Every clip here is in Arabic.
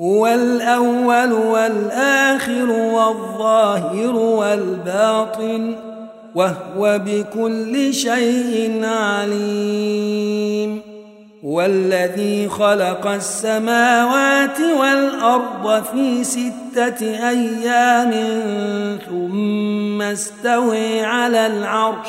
هو الأول والآخر والظاهر والباطن وهو بكل شيء عليم. والذي خلق السماوات والأرض في ستة أيام ثم استوي على العرش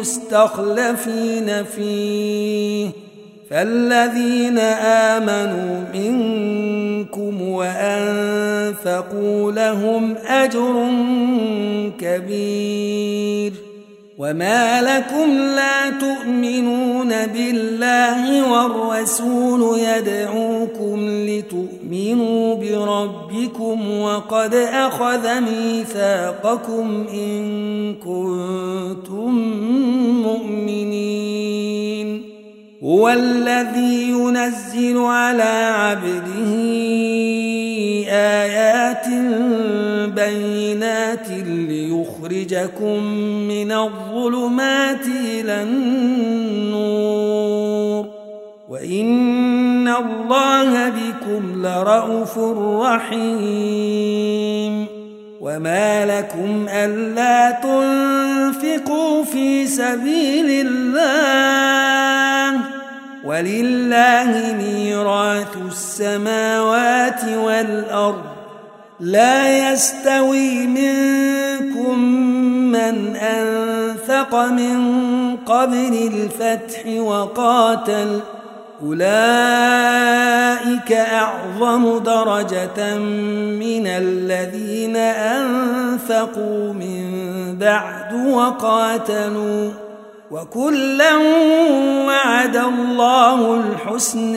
مستخلفين فيه. فالذين آمنوا منكم وأنفقوا لهم أجر كبير. وما لكم لا تؤمنون بالله والرسول يدعوكم لتؤمنوا بربكم وقد أخذ ميثاقكم إن كنتم مؤمنين هو الذي ينزل على عبده آيات بينات ليخرجكم من الظلمات إلى النور وإن الله بكم لرءوف رحيم وما لكم ألا تنفقوا في سبيل الله ولله ميراث السماوات والأرض لا يستوي منكم من أنفق من قبل الفتح وقاتل أولئك أعظم درجة من الذين أنفقوا من بعد وقاتلوا وكلا وعد الله الحسن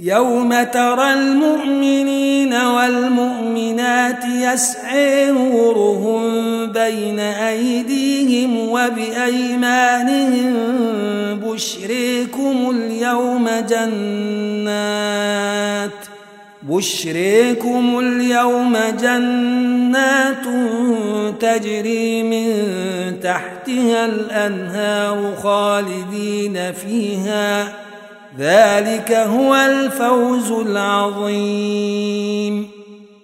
يوم ترى المؤمنين والمؤمنات يسعي نورهم بين أيديهم وبأيمانهم بشريكم اليوم جنات بشريكم اليوم جنات تجري من تحتها الأنهار خالدين فيها ذلك هو الفوز العظيم.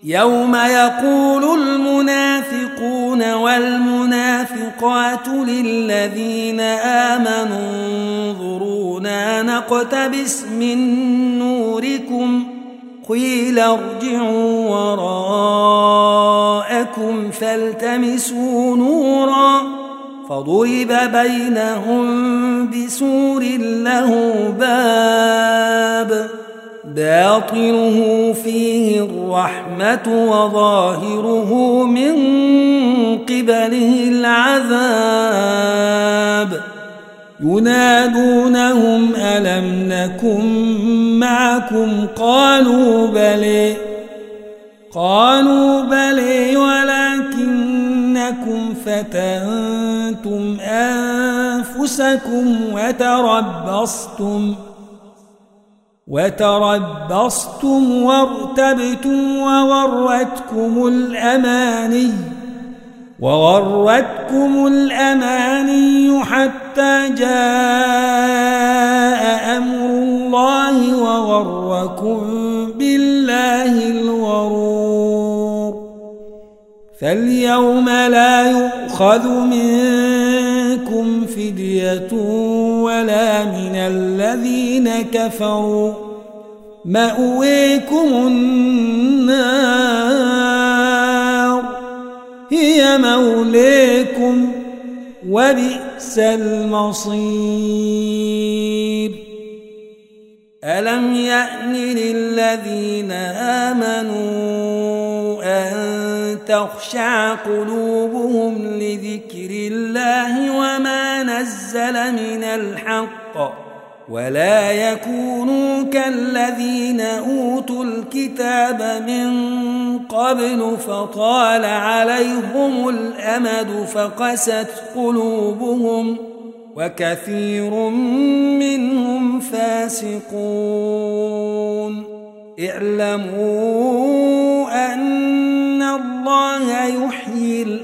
يوم يقول المنافقون والمنافقات للذين آمنوا انظرونا نقتبس من نوركم. قيل ارجعوا وراءكم فالتمسوا نورا. فضرب بينهم بسور له باب باطنه فيه الرحمة وظاهره من قبله العذاب. ينادونهم ألم نكن معكم؟ قالوا بلي قالوا بلي ولكنكم فتنتم أنفسكم وتربصتم وتربصتم وارتبتم وورتكم الأماني وغرتكم الأماني حتى جاء أمر الله وغركم بالله الغرور فاليوم لا يؤخذ منكم فدية ولا من الذين كفروا مأويكم النار هي موليكم وبئس المصير. ألم يأن للذين آمنوا أن تخشع قلوبهم لذكر الله وما نزل من الحق ولا يكونوا كالذين أوتوا الكتاب من قبل فطال عليهم الأمد فقست قلوبهم وكثير منهم فاسقون اعلموا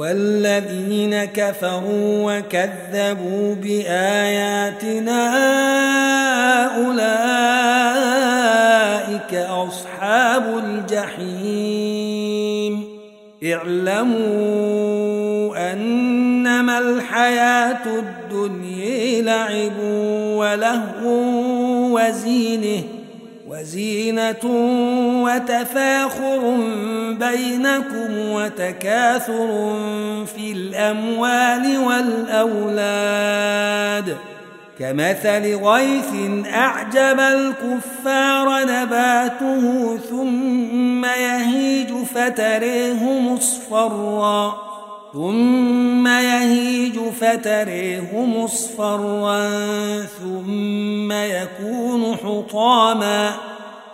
والذين كفروا وكذبوا بآياتنا أولئك أصحاب الجحيم. اعلموا أنما الحياة الدنيا لعب ولهو وزينه وزينة وتفاخر بينكم وتكاثر في الأموال والأولاد. كمثل غيث أعجب الكفار نباته ثم يهيج فتريه مصفرا. ثم يهيج فتريه مصفرا. ثم يكون حطاما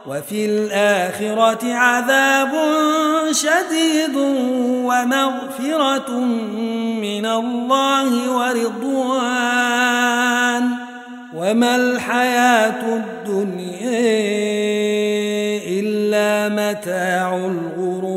وفي الآخرة عذاب شديد ومغفرة من الله ورضوان. وما الحياة الدنيا إلا متاع الغرور.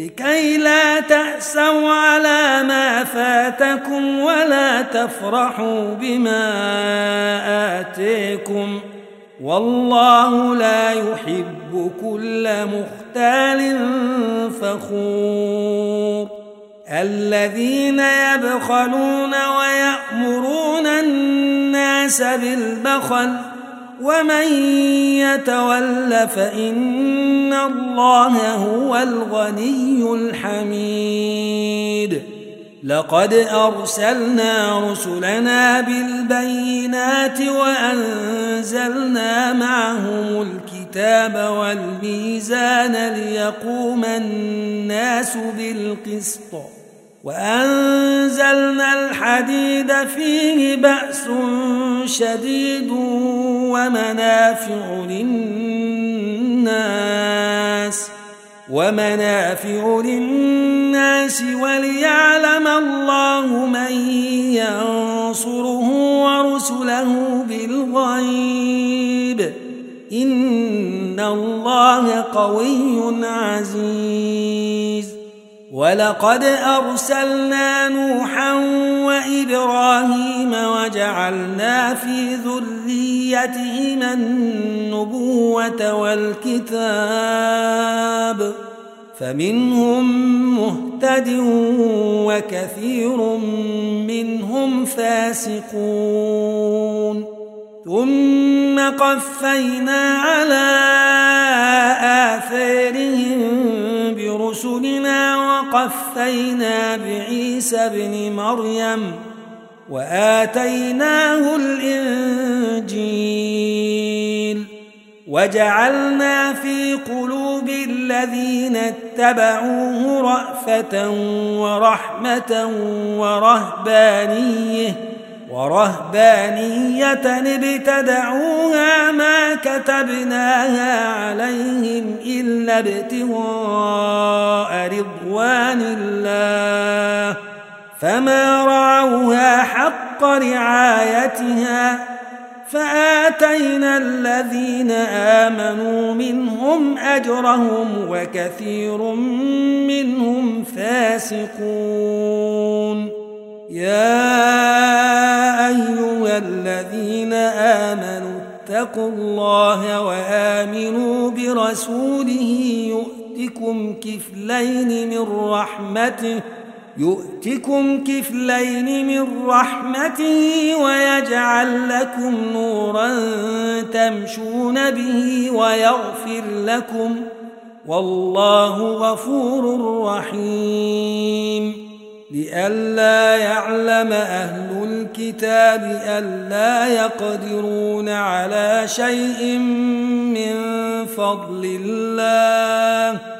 لكي لا تأسوا على ما فاتكم ولا تفرحوا بما آتيكم. والله لا يحب كل مختال فخور. الذين يبخلون ويأمرون الناس بالبخل ومن يتول فإن الله هو الغني الحميد لقد أرسلنا رسلنا بالبينات وأنزلنا معهم الكتاب والميزان ليقوم الناس بالقسط وأنزلنا الحديد فيه بأس شديد ومنافع للناس ومنافع للناس وليعلم الله من ينصره ورسله بالغيب. إن الله قوي عزيز. ولقد أرسلنا نوحا وإبراهيم وجعلنا في ذريتهما النبوة والكتاب فمنهم مهتد وكثير منهم فاسقون ثم قفينا على آثارهم برسلنا وقفينا بعيسى ابن مريم وآتيناه الإنجيل وجعلنا في قلوب الذين اتبعوه رأفة ورحمة ورهبانية ورهبانية ابتدعوها ما كتبناها عليهم إلا ابتغاء رضوان الله فما رعوها حق رعايتها فآتينا الذين آمنوا منهم أجرهم وكثير منهم فاسقون. يا أيها الذين آمنوا اتقوا الله وآمنوا برسوله يؤتكم كفلين من رحمته يؤتكم كفلين من رحمته ويجعل لكم نورا تمشون به ويغفر لكم والله غفور رحيم. لئلا يعلم أهل الكتاب ألا يقدرون على شيء من فضل الله.